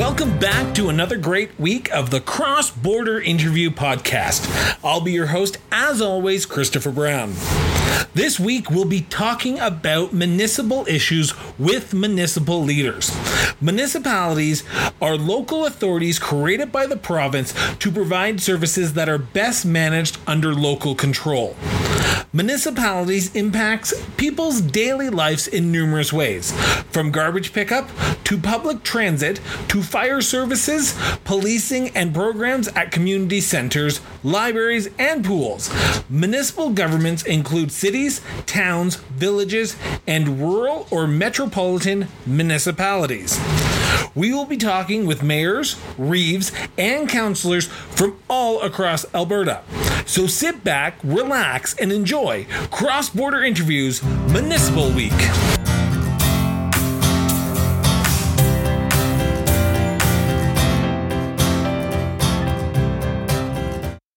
Welcome back to another great week of the Cross Border Interview Podcast. I'll be your host, as always, Christopher Brown. This week, we'll be talking about municipal issues with municipal leaders. Municipalities are local authorities created by the province to provide services that are best managed under local control. Municipalities impacts people's daily lives in numerous ways, from garbage pickup to public transit to fire services, policing, and programs at community centers, libraries, and pools. Municipal governments include cities, towns, villages, and rural or metropolitan municipalities. We will be talking with mayors, reeves, and councillors from all across Alberta. So sit back, relax, and enjoy Cross Border Interviews Municipal Week.